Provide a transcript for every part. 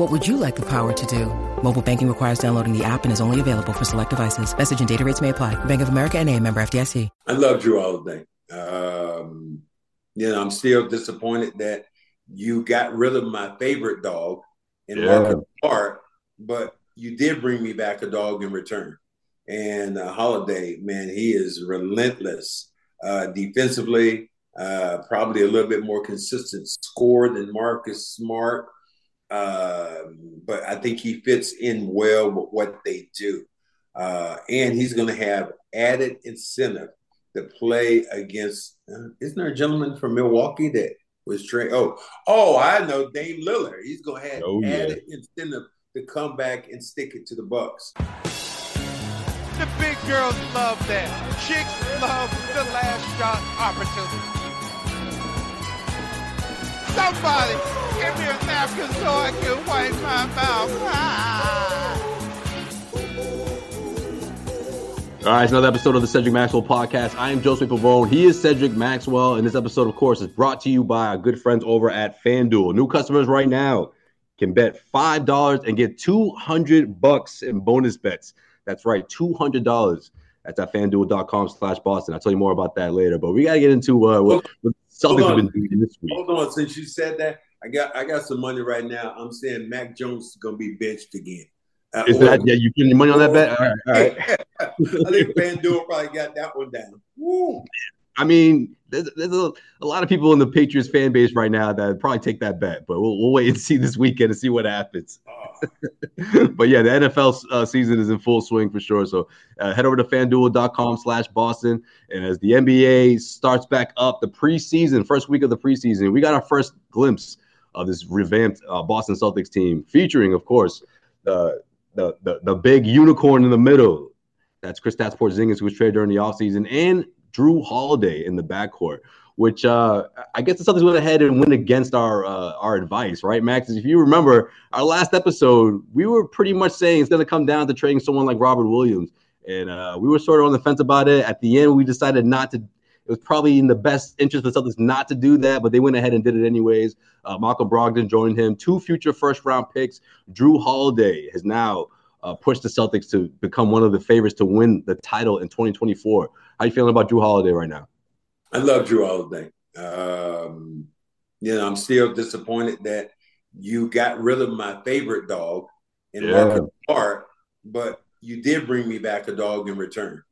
What would you like the power to do? Mobile banking requires downloading the app and is only available for select devices. Message and data rates may apply. Bank of America and a member FDIC. I love Jrue Holiday. Um, you know, I'm still disappointed that you got rid of my favorite dog in Yeah. Marcus Smart, but you did bring me back a dog in return. And uh, Holiday, man, he is relentless uh, defensively. Uh, probably a little bit more consistent score than Marcus Smart, Um but I think he fits in well with what they do. Uh, and he's going to have added incentive to play against. Uh, isn't there a gentleman from Milwaukee that was trained? Oh, oh, I know Dame Lillard. He's going to have Oh, yeah. added incentive to come back and stick it to the Bucks. The big girls love that. Chicks love the last shot opportunity. Somebody give me a napkin so I can wipe my mouth. Ah. All right, it's another episode of the Cedric Maxwell podcast. I am Joseph Pavone. He is Cedric Maxwell, and this episode, of course, is brought to you by our good friends over at FanDuel. New customers right now can bet five dollars and get two hundred bucks in bonus bets. That's right, two hundred dollars. That's at FanDuel.com/slash Boston. I'll tell you more about that later. But we got to get into uh, what, what Celtics have been doing this week. Hold on, since you said that, I got I got some money right now. I'm saying Mac Jones is going to be benched again. Uh, Is that yeah? You putting your money on that bet? All right, all right. I think FanDuel probably got that one down. Woo. I mean, there's, there's a, a lot of people in the Patriots fan base right now that probably take that bet, but we'll, we'll wait and see this weekend and see what happens. Oh, but yeah, the NFL uh, season is in full swing for sure. So uh, head over to fanduel.com slash Boston. And as the NBA starts back up, the preseason, first week of the preseason, we got our first glimpse of this revamped uh, Boston Celtics team, featuring, of course, the, the, the, the big unicorn in the middle. That's Kristaps Porzingis, who was traded during the offseason, and Jrue Holiday in the backcourt, which uh, I guess the Celtics went ahead and went against our uh, our advice, right, Max? If you remember our last episode, we were pretty much saying it's going to come down to trading someone like Robert Williams, and uh, we were sort of on the fence about it. At the end, we decided not to. It was probably in the best interest of the Celtics not to do that, but they went ahead and did it anyways. Uh, Malcolm Brogdon joined him. Two future first round picks. Jrue Holiday has now uh, pushed the Celtics to become one of the favorites to win the title in 2024. How you feeling about Jrue Holiday right now? I love Jrue Holiday. Um, you know, I'm still disappointed that you got rid of my favorite dog in Yeah. Marcus Smart, but you did bring me back a dog in return.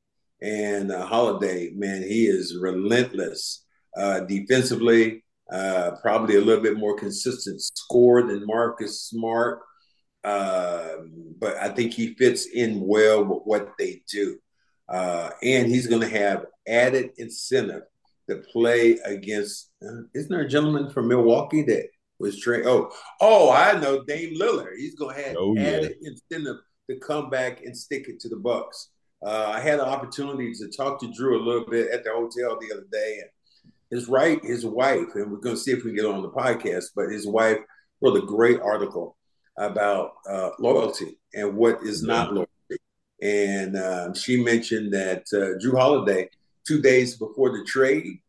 And uh, Holiday, man, he is relentless uh, defensively. Uh, probably a little bit more consistent score than Marcus Smart, Um but I think he fits in well with what they do. Uh, and he's going to have added incentive to play against. Uh, isn't there a gentleman from Milwaukee that was trained? Oh, oh, I know Dame Lillard. He's going to have Oh, yeah. added incentive to come back and stick it to the Bucks. Uh, I had an opportunity to talk to Jrue a little bit at the hotel the other day, and his right, his wife, and we're going to see if we can get on the podcast. But his wife wrote a great article about uh, loyalty and what is not loyalty. And um, she mentioned that uh, Jrue Holiday, two days before the trade,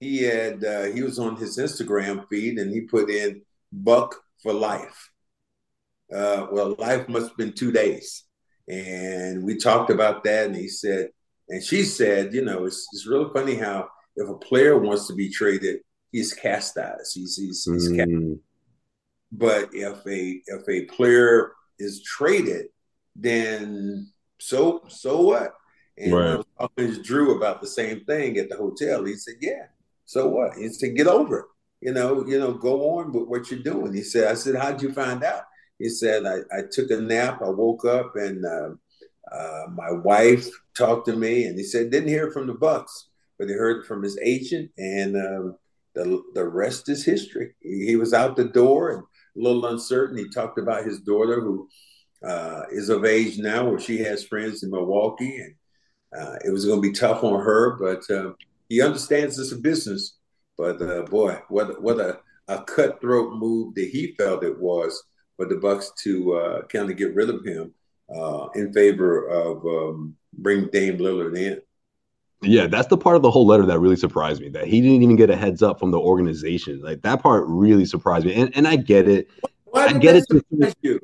he had uh, he was on his Instagram feed and he put in "Buck for life." Uh, well, life must have been two days, and we talked about that. And he said, and she said, you know, it's it's really funny how if a player wants to be traded, he's chastised. He's he's, he's cast- Mm, but if a if a player is traded, then so so what? And right. I was Jrue about the same thing at the hotel. He said, "Yeah, so what?" He said, "Get over it. You know, you know, go on with what you're doing." He said, "I said, how'd you find out?" He said, "I, I took a nap. I woke up and uh, uh, my wife talked to me, and he said didn't hear from the Bucks, but he heard from his agent, and um, the the rest is history. He, he was out the door and a little uncertain. He talked about his daughter who." Uh, is of age now where she has friends in Milwaukee and uh, it was going to be tough on her, but uh, he understands a business. But uh, boy, what what a, a cutthroat move that he felt it was for the Bucks to uh, kind of get rid of him uh, in favor of um, bring Dame Lillard in. Yeah, that's the part of the whole letter that really surprised me. That he didn't even get a heads up from the organization. Like that part really surprised me, and and I get it. Why I get it. You?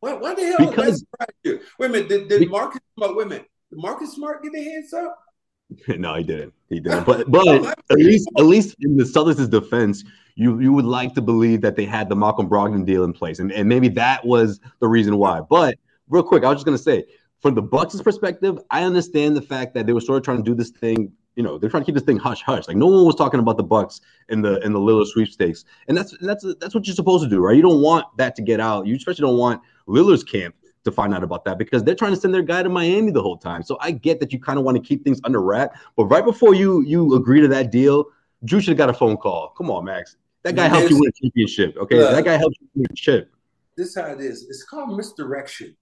Why, why the hell because, did that surprise you? Wait a minute, did, did Marcus? About women? Marcus Smart get a heads up? no, he didn't. He didn't. But but at least at least in the Celtics' defense, you you would like to believe that they had the Malcolm Brogdon deal in place, and, and maybe that was the reason why. But real quick, I was just gonna say, from the Bucks' perspective, I understand the fact that they were sort of trying to do this thing. You know, they're trying to keep this thing hush hush. Like no one was talking about the Bucks in the in the Lillard sweepstakes, and that's that's that's what you're supposed to do, right? You don't want that to get out. You especially don't want Lillard's camp to find out about that because they're trying to send their guy to Miami the whole time. So I get that you kind of want to keep things under wrap, but right before you you agree to that deal, Jrue should have got a phone call. Come on, Max. That guy helped you win a championship. Okay, uh, that guy helped you win a chip. This is how it is. It's called misdirection.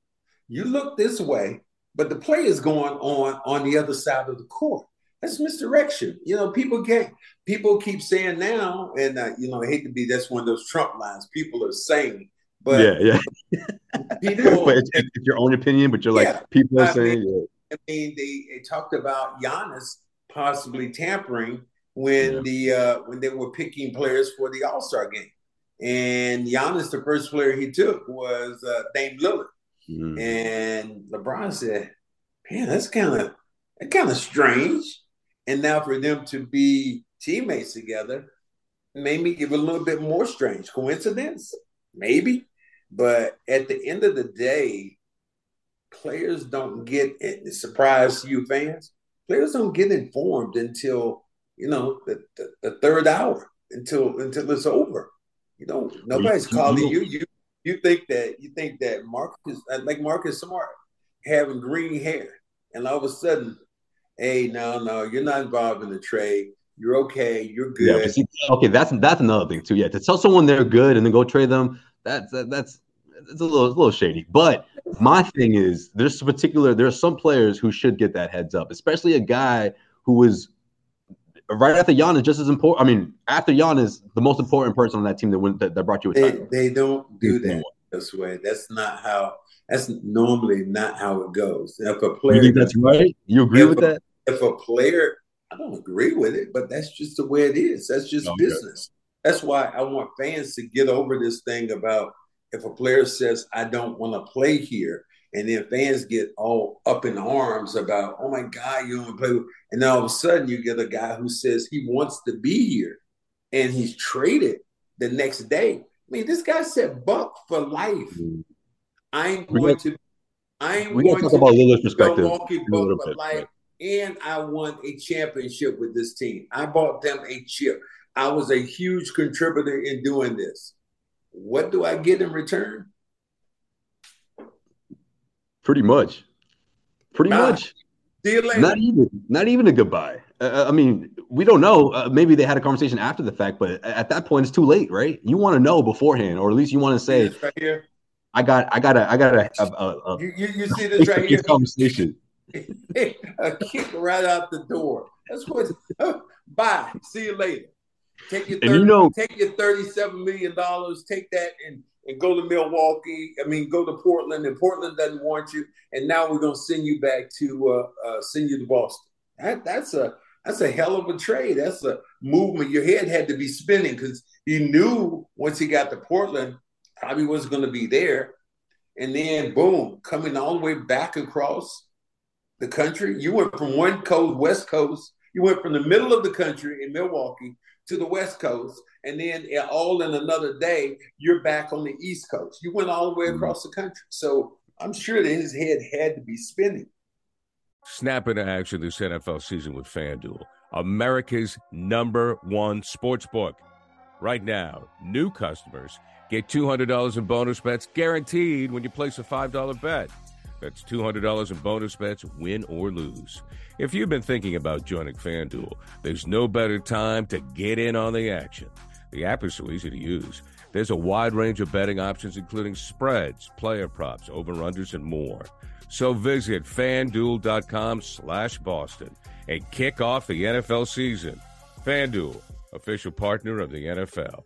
You look this way, but the play is going on on the other side of the court. That's misdirection. You know, people get people keep saying now, and uh, you know, I hate to be that's one of those Trump lines. People are saying but yeah, yeah. people, but it's, it's, your own opinion, but you're yeah, like people are I saying. Mean, yeah. I mean, they, they, talked about Giannis possibly tampering when the uh, when they were picking players for the All Star game, and Giannis, the first player he took was uh, Dame Lillard, mm. and LeBron said, "Man, that's kind of that kind of strange." And now for them to be teammates together, made me give a little bit more strange coincidence, maybe. But at the end of the day, players don't get it. Surprise you fans, players don't get informed until you know the, the, the third hour until until it's over. You know, nobody's calling you. You you think that you think that Marcus is like Marcus Smart having green hair, and all of a sudden, hey, no, no, you're not involved in the trade. You're okay. You're good. Yeah, see, okay, that's that's another thing too. Yeah, to tell someone they're good and then go trade them, that's that, that's it's a little, a little shady. But my thing is, there's a particular, there are some players who should get that heads up, especially a guy who was right after Giannis just as important. I mean, after Giannis, the most important person on that team that went that, that brought you a they, title. They don't do that this way. That's not how. That's normally not how it goes. If a player, you think that's right? You agree with a, that? If a player, I don't agree with it, but that's just the way it is. That's just okay. business. That's why I want fans to get over this thing about if a player says, I don't want to play here, and then fans get all up in arms about, oh my God, you don't play. And then all of a sudden you get a guy who says he wants to be here and he's traded the next day. I mean, this guy said buck for life. Mm-hmm. I ain't going to I ain't we going to talk about Lillard's perspective. Milwaukee buck for life. And I won a championship with this team. I bought them a chip. I was a huge contributor in doing this. What do I get in return? Pretty much. Pretty nah. much. See you later. Not even, not even a goodbye. Uh, uh, I mean, we don't know. Uh, maybe they had a conversation after the fact, but at that point, it's too late, right? You want to know beforehand, or at least you want to say, right here. "I got, I got a, I got a." a, a, a you, you, you see this right here? Conversation. a kick right out the door. That's what. Bye. See you later. Take your 30, you know, take your thirty-seven million dollars, take that and and go to Milwaukee. I mean, go to Portland, and Portland doesn't want you. And now we're gonna send you back to uh, uh, send you to Boston. That, that's a that's a hell of a trade. That's a movement. Your head had to be spinning because he knew once he got to Portland, probably wasn't going to be there. And then boom, coming all the way back across the country. You went from one coast, West Coast. You went from the middle of the country in Milwaukee to the West Coast, and then all in another day, you're back on the East Coast. You went all the way mm-hmm. across the country. So I'm sure that his head had to be spinning. Snap into action this NFL season with FanDuel, America's number one sports book. Right now, new customers get $200 in bonus bets guaranteed when you place a $5 bet. That's $200 in bonus bets, win or lose. If you've been thinking about joining FanDuel, there's no better time to get in on the action. The app is so easy to use. There's a wide range of betting options, including spreads, player props, over-unders, and more. So visit fanduel.com slash Boston and kick off the NFL season. FanDuel, official partner of the NFL.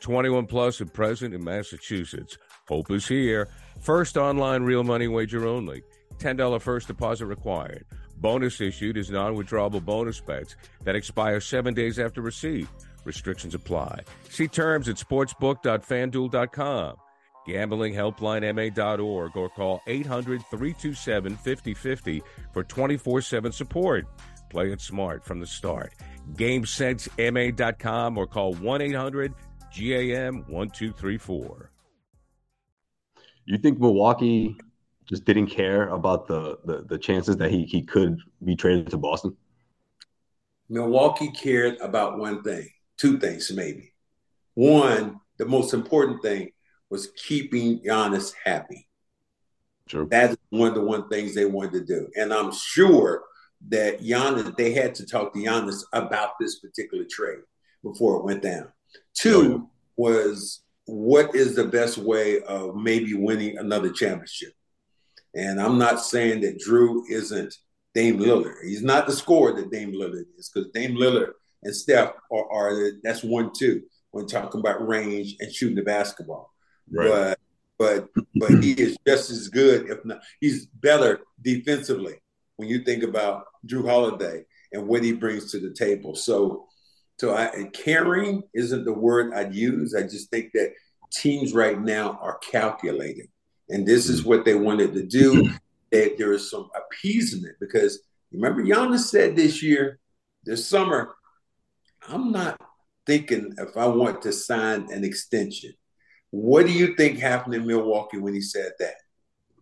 21 plus and present in Massachusetts. Hope is here. First online real money wager only. $10 first deposit required. Bonus issued is non withdrawable bonus bets that expire seven days after receipt. Restrictions apply. See terms at sportsbook.fanduel.com. Gambling Helpline MA.org or call 800 327 5050 for 24 7 support. Play it smart from the start. GameSenseMA.com or call 1 800 GAM 1234. You think Milwaukee just didn't care about the, the, the chances that he, he could be traded to Boston? Milwaukee cared about one thing, two things maybe. One, the most important thing was keeping Giannis happy. Sure. That's one of the one things they wanted to do. And I'm sure that Giannis, they had to talk to Giannis about this particular trade before it went down. Two oh, was what is the best way of maybe winning another championship? And I'm not saying that Jrue isn't Dame Lillard. He's not the scorer that Dame Lillard is because Dame Lillard and Steph are, are that's one two when talking about range and shooting the basketball. Right. But but but he is just as good, if not he's better defensively when you think about Jrue Holiday and what he brings to the table. So so I, caring isn't the word I'd use. I just think that teams right now are calculating, and this is mm. what they wanted to do. That there is some appeasement because remember Giannis said this year, this summer, I'm not thinking if I want to sign an extension. What do you think happened in Milwaukee when he said that?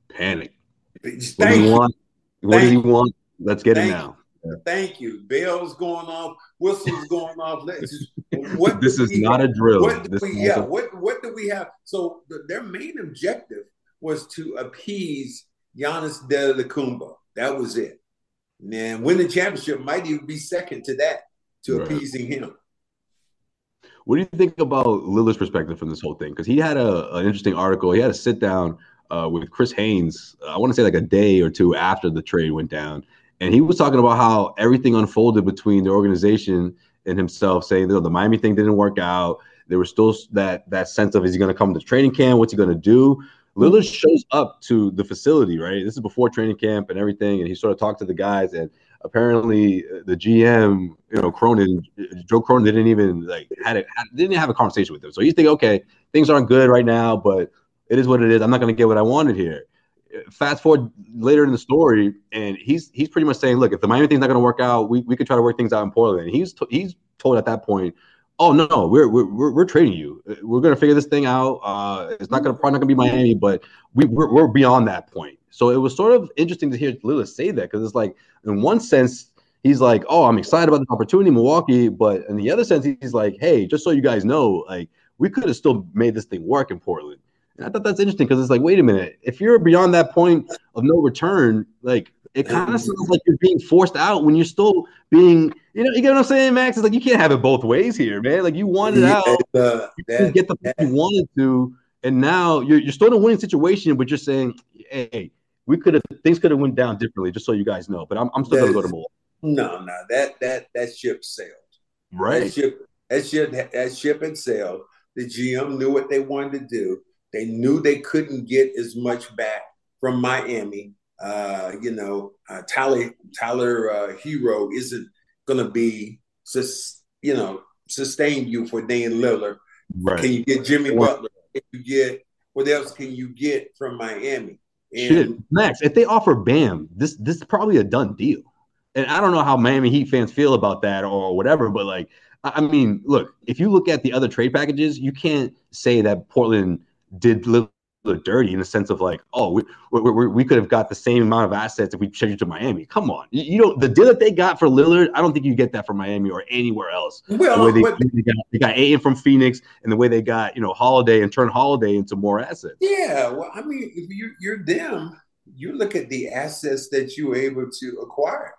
Panic. Thank what do he want? What he you. want? Let's get Thank it now. Thank you. Bells going off, whistles going off. Let's just, what This is not a drill. What do we, yeah, a- what what do we have? So the, their main objective was to appease Giannis Antetokounmpo. That was it. And win the championship might even be second to that, to Right. appeasing him. What do you think about Lillard's perspective from this whole thing? Because he had a, an interesting article. He had a sit down uh, with Chris Haynes. I want to say like a day or two after the trade went down, and he was talking about how everything unfolded between the organization and himself, saying that the Miami thing didn't work out. There was still that that sense of is he going to come to training camp? What's he going to do? Lillard shows up to the facility, right? This is before training camp and everything, and he sort of talked to the guys and apparently uh, the GM, you know, Cronin, Joe Cronin didn't even like had it had, didn't have a conversation with him. So you think, okay, things aren't good right now, but it is what it is. I'm not going to get what I wanted here. Fast forward later in the story, and he's he's pretty much saying, look, if the Miami thing's not going to work out, we, we could try to work things out in Portland. And he's to, he's told at that point, oh no, no, we're we're we're, trading you. We're going to figure this thing out. Uh, it's not going to probably not going to be Miami, but we we're, we're beyond that point. So it was sort of interesting to hear Lillard say that because it's like, in one sense, he's like, "Oh, I'm excited about the opportunity in Milwaukee," but in the other sense, he's like, "Hey, just so you guys know, like we could have still made this thing work in Portland." And I thought that's interesting because it's like, wait a minute, if you're beyond that point of no return, like it kind of sounds like you're being forced out when you're still being, you know, you get what I'm saying, Max? It's like you can't have it both ways here, man. Like you wanted Yeah, out, uh, you that- get the that- you wanted to, and now you're you're still in a winning situation, but you're saying, hey, we could have things could have went down differently, just so you guys know. But I'm, I'm still gonna go to Milwaukee. no, no, that that that ship sailed. That Right. ship, that ship, that ship had sailed. The GM knew what they wanted to do. They knew they couldn't get as much back from Miami. Uh, you know, uh, Tyler Tyler uh, Herro isn't going to be, sus, you know, sustain you for Dame Lillard. Right. Can you get Jimmy. Butler? Can you get what else can you get from Miami? And Shit, Max. If they offer Bam, this this is probably a done deal. And I don't know how Miami Heat fans feel about that or whatever, but like, I mean, look, if you look at the other trade packages, you can't say that Portland did Lillard dirty in the sense of like, oh, we, we, we, we could have got the same amount of assets if we changed to Miami. Come on, you, you know the deal that they got for Lillard. I don't think you get that from Miami or anywhere else. Well, the way they, but- they got they got Ayton from Phoenix, and the way they got you know Holiday and turned Holiday into more assets. Yeah, well, I mean, if you, you're them, you look at the assets that you were able to acquire.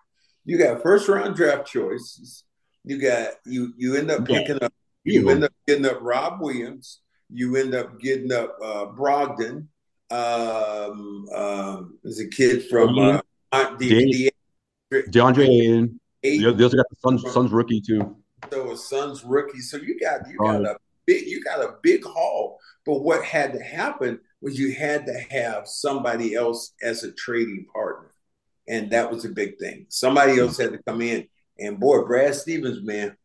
You got first round draft choices. You got you you end up Yeah. picking up. You end up getting up Rob Williams. You end up getting up uh, Brogdon. Um, um, there's a kid from uh, the, Dave- the Deandre Ayton. eight, They also got the Suns, Suns rookie too. so a Suns rookie. So you got you got a big you got a big haul. But what had to happen was you had to have somebody else as a trading partner, and that was a big thing. Somebody else had to come in, and boy, Brad Stevens, man,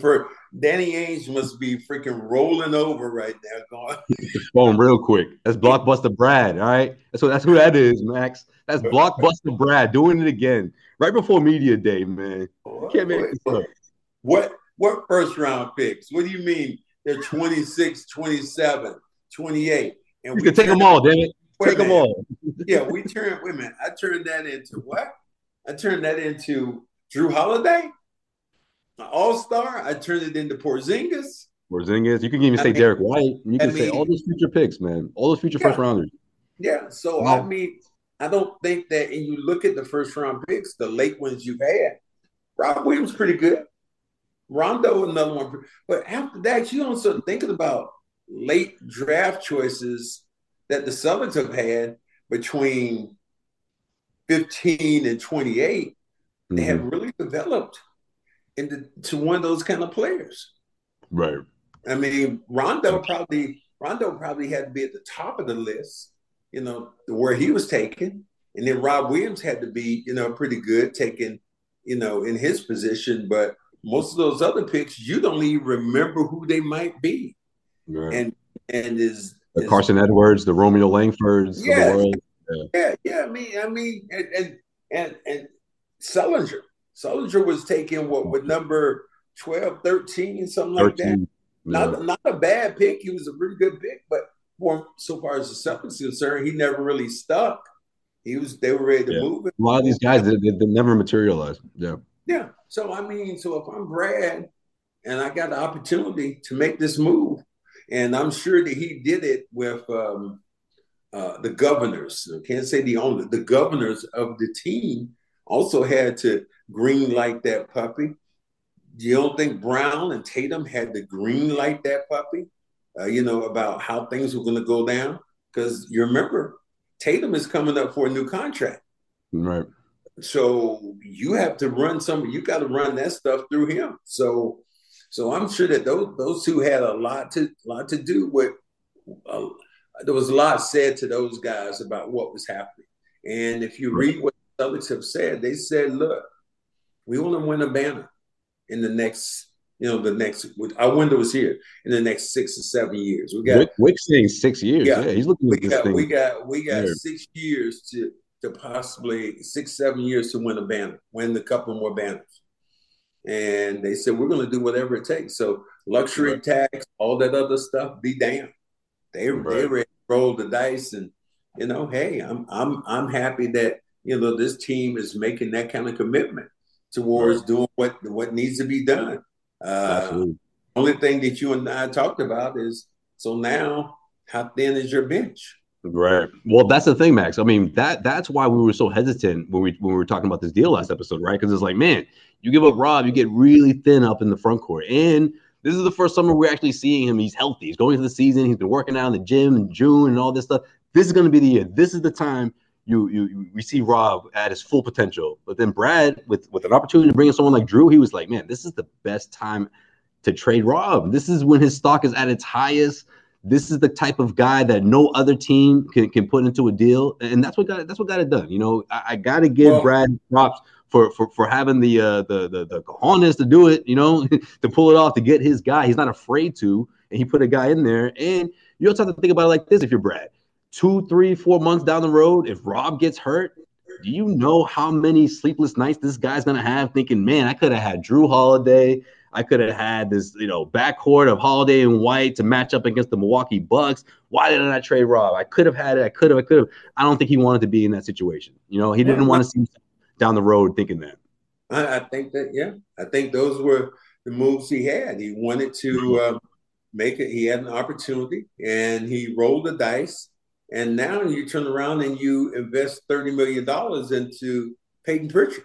for Danny Ainge must be freaking rolling over right now, going. Phone real quick. That's Blockbuster Brad. All right. That's what that's who that is, Max. That's Blockbuster Brad doing it again. Right before media day, man. You can't make this up. What what first round picks? What do you mean? They're 26, 27, 28. And You can take them all, damn it. Take them all. Yeah, we turned. Wait a minute. I turned that into what? I turned that into Jrue Holiday, an All Star. I turned it into Porzingis. Porzingis. You can even I say mean- Derek White. You I can say all those future picks, man. All those future Yeah. first rounders. Yeah. So Wow. I mean, I don't think that. And you look at the first round picks, the late ones you've had. Rob Williams pretty good. Rondo another one, but after that, you don't start thinking about late draft choices that the Celtics have had between fifteen and twenty eight. They have mm-hmm. really developed into to one of those kind of players. Right. I mean, Rondo probably Rondo probably had to be at the top of the list, you know, where he was taken, and then Rob Williams had to be, you know, pretty good taken, you know, in his position. But most of those other picks, you don't even remember who they might be, right. and and is, the is- Carson Edwards, the Romeo Langfords of Yeah. the world. yeah, yeah. I mean, I mean, and and and, and Sullinger, Sullinger was taken what with number 12, 13, something like that. 13. Yeah. Not, not a bad pick. He was a pretty good pick, but for so far as the Celtics is concerned, he never really stuck. He was they were ready to Yeah. move it. A lot of these guys, they, they, they never materialized. Yeah. Yeah. So I mean, so if I'm Brad and I got the opportunity to make this move, and I'm sure that he did it with um, uh, the governors. I can't say the owner. The governors of the team also had to green light that puppy. You don't think Brown and Tatum had to green light that puppy? Uh, you know about how things were going to go down because you remember Tatum is coming up for a new contract. Right. So you have to run some. You got to run that stuff through him. So, so I'm sure that those those two had a lot to lot to do with. Uh, there was a lot said to those guys about what was happening. And if you read what Celtics have said, they said, "Look, we want to win a banner in the next, you know, the next. Our window is here in the next six or seven years. We got Wyc, Wyc's saying six years. Yeah. Yeah. He's looking we at this got thing. we got we got six years to to possibly six seven years to win a banner, win a couple more banners. And they said we're going to do whatever it takes. So luxury Right. tax, all that other stuff, be damned. They they Right. ready to roll the dice, and you know, hey, I'm I'm I'm happy that you know this team is making that kind of commitment towards doing what what needs to be done. Uh, only thing that you and I talked about is so now how thin is your bench? Right. Well, that's the thing, Max. I mean, that that's why we were so hesitant when we when we were talking about this deal last episode, right? Because it's like, man, you give up Rob, you get really thin up in the front court. And this is the first summer we're actually seeing him. He's healthy. He's going to the season. He's been working out in the gym in June and all this stuff. This is going to be the year. This is the time you you, we see Rob at his full potential. But then Brad, with with an opportunity to bring in someone like Jrue, he was like, man, this is the best time to trade Rob. This is when his stock is at its highest. This is the type of guy that no other team can, can put into a deal, and that's what got it, that's what got it done. You know, I, I got to give Well- Brad props for for for having the uh, the the the cojones to do it. You know, to pull it off to get his guy. He's not afraid to, and he put a guy in there. And you also have to think about it like this: if you're Brad, two, three, four months down the road, if Rob gets hurt, do you know how many sleepless nights this guy's gonna have thinking, man, I could have had Jrue Holiday. I could have had this, you know, backcourt of Holiday and White to match up against the Milwaukee Bucks. Why didn't I trade Rob? I could have had it. I could have. I could have. I don't think he wanted to be in that situation. You know, he didn't want to see down the road thinking that. I, I, think that yeah, I think those were the moves he had. He wanted to um, make it. He had an opportunity, and he rolled the dice. And now you turn around and you invest thirty million dollars into Payton Pritchard.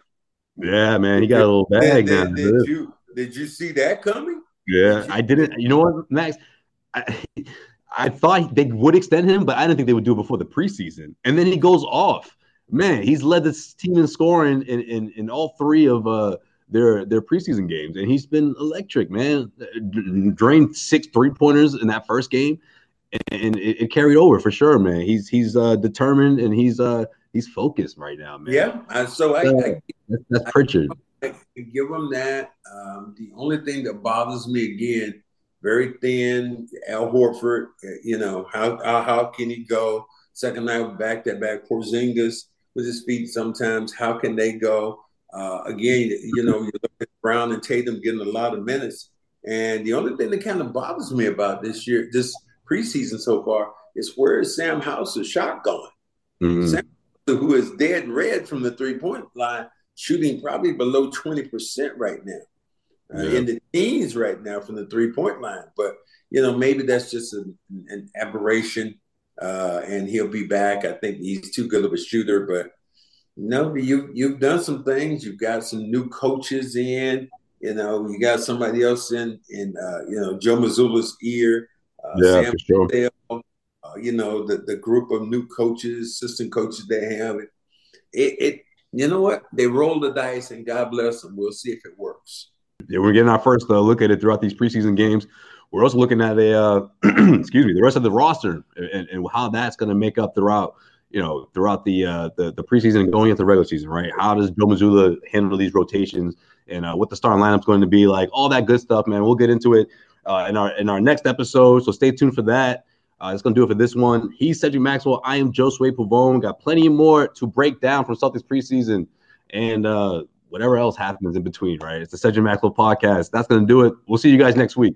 Yeah, man, he got a little bag did, did, did you did you see that coming? Yeah, I didn't. You know what, Max? I, I thought they would extend him, but I didn't think they would do it before the preseason. And then he goes off. Man, he's led this team in scoring in, in, in all three of uh, their their preseason games, and he's been electric, man. Drained six three pointers in that first game, and it, it, carried over for sure, man. He's he's uh, determined and he's uh he's focused right now, man. Yeah, so I, uh, I that's, that's Pritchard. I, give him that. Um, the only thing that bothers me again, very thin. Al Horford, you know how how, how can he go second night back that back? Porzingis with his feet sometimes. How can they go? Uh, again, you know, you look at Brown and Tatum getting a lot of minutes. And the only thing that kind of bothers me about this year, this preseason so far, is where is Sam Hauser's shot going? Mm-hmm. Sam, who is dead red from the three point line, shooting probably below 20% right now. Uh, in the teens right now from the three point line. But, you know, maybe that's just an, an aberration uh, and he'll be back. I think he's too good of a shooter, but no, you you've done some things. You've got some new coaches in. You know, you got somebody else in in uh, you know Joe Mazzulla's ear. Uh, yeah, Sam for sure. uh, you know the the group of new coaches, assistant coaches they have. It, it, it you know what? They roll the dice, and God bless them. We'll see if it works. Yeah, we're getting our first uh, look at it throughout these preseason games. We're also looking at a uh, excuse me the rest of the roster and, and how that's going to make up throughout you know, throughout the uh, the, the preseason and going into the regular season, right? How does Joe Mazzulla handle these rotations and uh, what the starting lineup's going to be like? All that good stuff, man. We'll get into it uh, in our in our next episode, so stay tuned for that. Uh, going to do it for this one. He's Cedric Maxwell. I am Josue Pavone. Got plenty more to break down from Celtics preseason and uh, whatever else happens in between, right? It's the Cedric Maxwell podcast. That's to do it. We'll see you guys next week.